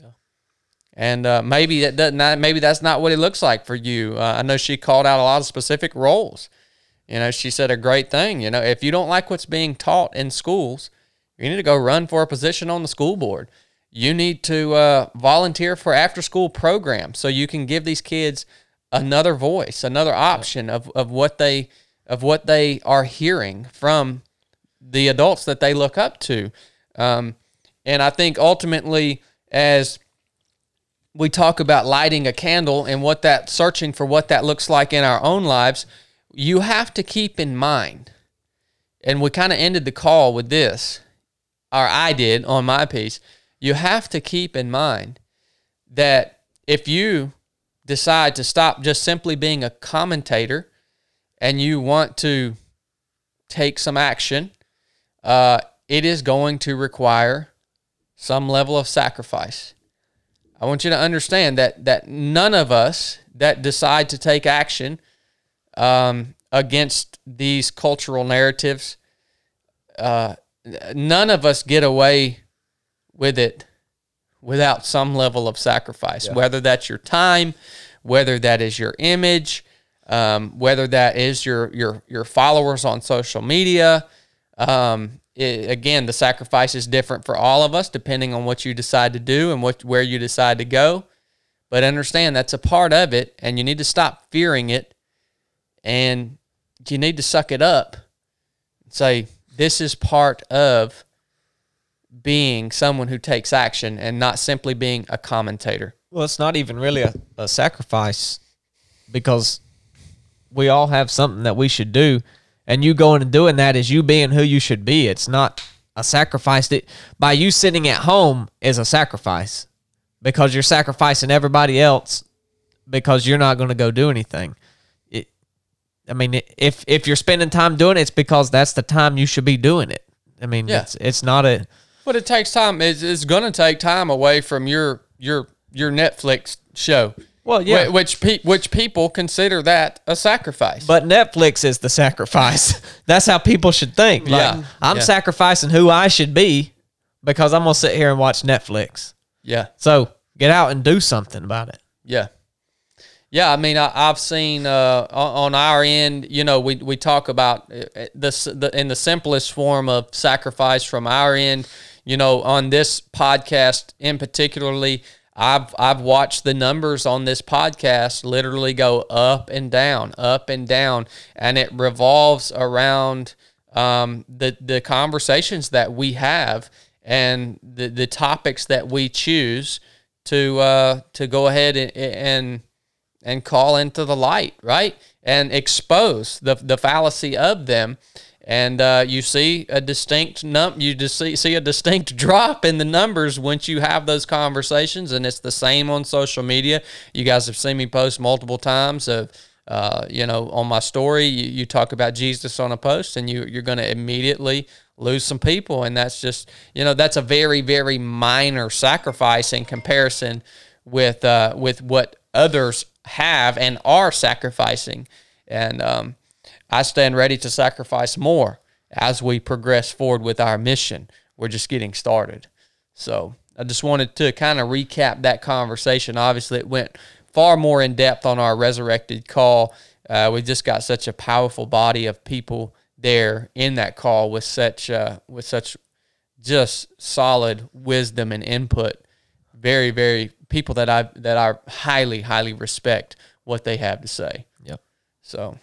And uh, maybe that doesn't. Maybe that's not what it looks like for you. Uh, I know she called out a lot of specific roles. You know, she said a great thing. You know, if you don't like what's being taught in schools, you need to go run for a position on the school board. You need to uh, volunteer for after school programs so you can give these kids another voice, another option of, of what they of what they are hearing from the adults that they look up to. Um, and I think ultimately, as we talk about lighting a candle and what that searching for what that looks like in our own lives, you have to keep in mind. And we kind of ended the call with this, or I did on my piece. You have to keep in mind that if you decide to stop just simply being a commentator and you want to take some action, uh, it is going to require some level of sacrifice. I want you to understand that that none of us that decide to take action um, against these cultural narratives, uh, none of us get away with it without some level of sacrifice, whether that's your time, whether that is your image, um, whether that is your your your followers on social media. Um, it, again, the sacrifice is different for all of us depending on what you decide to do and what where you decide to go. But understand that's a part of it, and you need to stop fearing it, and you need to suck it up. And say this is part of being someone who takes action and not simply being a commentator. Well, it's not even really a, a sacrifice because we all have something that we should do. And you going and doing that is you being who you should be. It's not a sacrifice that by you sitting at home is a sacrifice because you're sacrificing everybody else because you're not going to go do anything. It, I mean, if if you're spending time doing it, it's because that's the time you should be doing it. I mean, Yeah. it's it's not a But it takes time. It's, it's going to take time away from your your your Netflix show. Well, yeah. Wh- which pe- which people consider that a sacrifice. But Netflix is the sacrifice. That's how people should think. Like, Yeah. I'm Yeah. sacrificing who I should be because I'm gonna sit here and watch Netflix. yeah, So get out and do something about it. yeah, yeah. I mean, I, I've seen uh, on, our end. You know, we we talk about uh, this the, in the simplest form of sacrifice from our end. You know, on this podcast in particularly. I've I've watched the numbers on this podcast literally go up and down, up and down, and it revolves around um, the the conversations that we have and the the topics that we choose to uh, to go ahead and, and and call into the light, right? And expose the the fallacy of them. And uh, you see a distinct num you just see, see a distinct drop in the numbers once you have those conversations, and it's the same on social media. You guys have seen me post multiple times of uh, you know, on my story, you, you talk about Jesus on a post, and you you're going to immediately lose some people, and that's just you know that's a very very minor sacrifice in comparison with uh, with what others have and are sacrificing, and um, I stand ready to sacrifice more as we progress forward with our mission. We're just getting started, so I just wanted to kind of recap that conversation. Obviously, it went far more in depth on our resurrected call. Uh, we just got such a powerful body of people there in that call with such uh, with such just solid wisdom and input. Very, very people that I that I highly, highly respect what they have to say. Yep. So,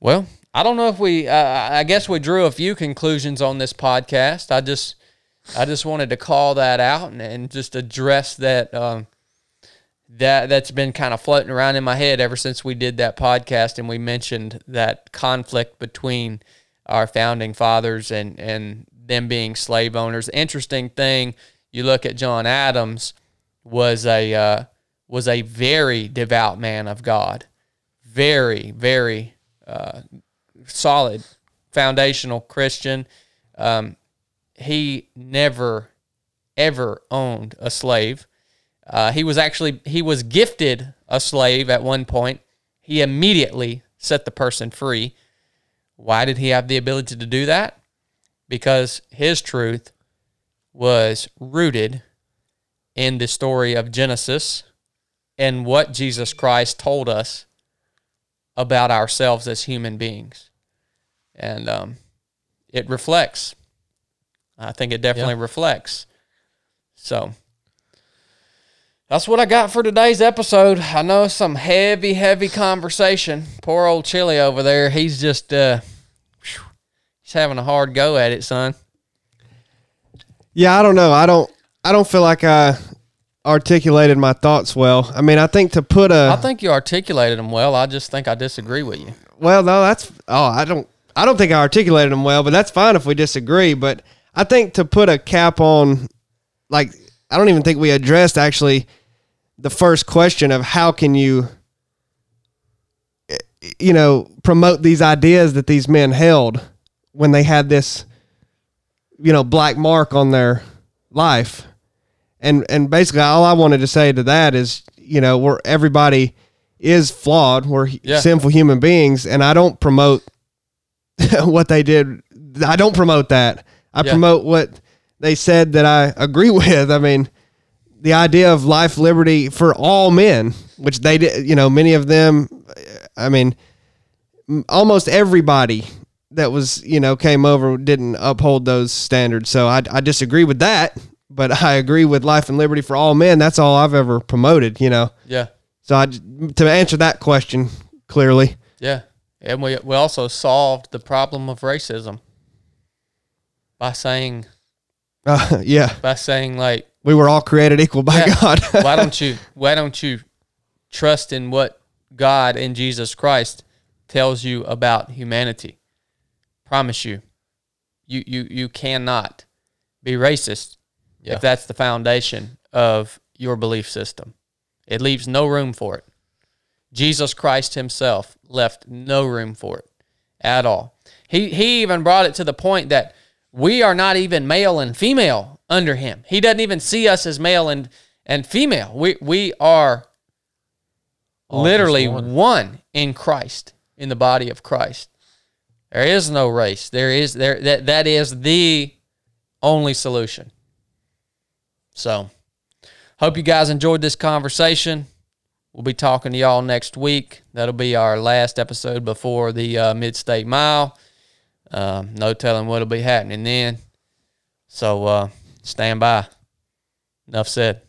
well, I don't know if we. Uh, I guess we drew a few conclusions on this podcast. I just, I just wanted to call that out and, and just address that. Um, that that's been kind of floating around in my head ever since we did that podcast and we mentioned that conflict between our founding fathers and and them being slave owners. Interesting thing, you look at John Adams was a uh, was a very devout man of God, very very uh, solid foundational Christian. Um, he never ever owned a slave. Uh, he was actually he was gifted a slave at one point. He immediately set the person free. Why did he have the ability to do that? Because his truth was rooted in the story of Genesis and what Jesus Christ told us about ourselves as human beings. And um, it reflects. I think it definitely reflects. So that's what I got for today's episode. I know some heavy, heavy conversation. Poor old Chili over there. He's just uh he's having a hard go at it, son. Yeah, I don't know. I don't. I don't feel like I articulated my thoughts well. I mean, I think to put a I think you articulated them well. I just think I disagree with you. well, no, that's oh, I don't. I don't think I articulated them well, but that's fine if we disagree. But I think to put a cap on, like, I don't even think we addressed actually the first question of how can you, you know, promote these ideas that these men held when they had this, you know, black mark on their life. And and basically all I wanted to say to that is, you know, we're everybody is flawed. We're Yeah. sinful human beings, and I don't promote what they did. I don't promote that. I Yeah. promote what they said that I agree with. I mean, the idea of life, liberty for all men, which they did, you know, many of them, I mean, almost everybody that was, you know, came over didn't uphold those standards. So I, I disagree with that, but I agree with life and liberty for all men. That's all I've ever promoted, you know. Yeah. So I, to answer that question clearly, Yeah. And we we also solved the problem of racism by saying uh, yeah, by saying like we were all created equal by Yeah. God. why don't you why don't you trust in what God in Jesus Christ tells you about humanity? Promise you, you you you cannot be racist Yeah. if that's the foundation of your belief system. It leaves no room for it. Jesus Christ himself left no room for it at all. He he even brought it to the point that we are not even male and female under him. He doesn't even see us as male and and female. We we are All literally one. one. in Christ, in the body of Christ. There is no race. There is there that that is the only solution. So, hope you guys enjoyed this conversation. We'll be talking to y'all next week. That'll be our last episode before the uh, Mid State Mile. Um, no telling what'll be happening then. So, uh, stand by. Enough said.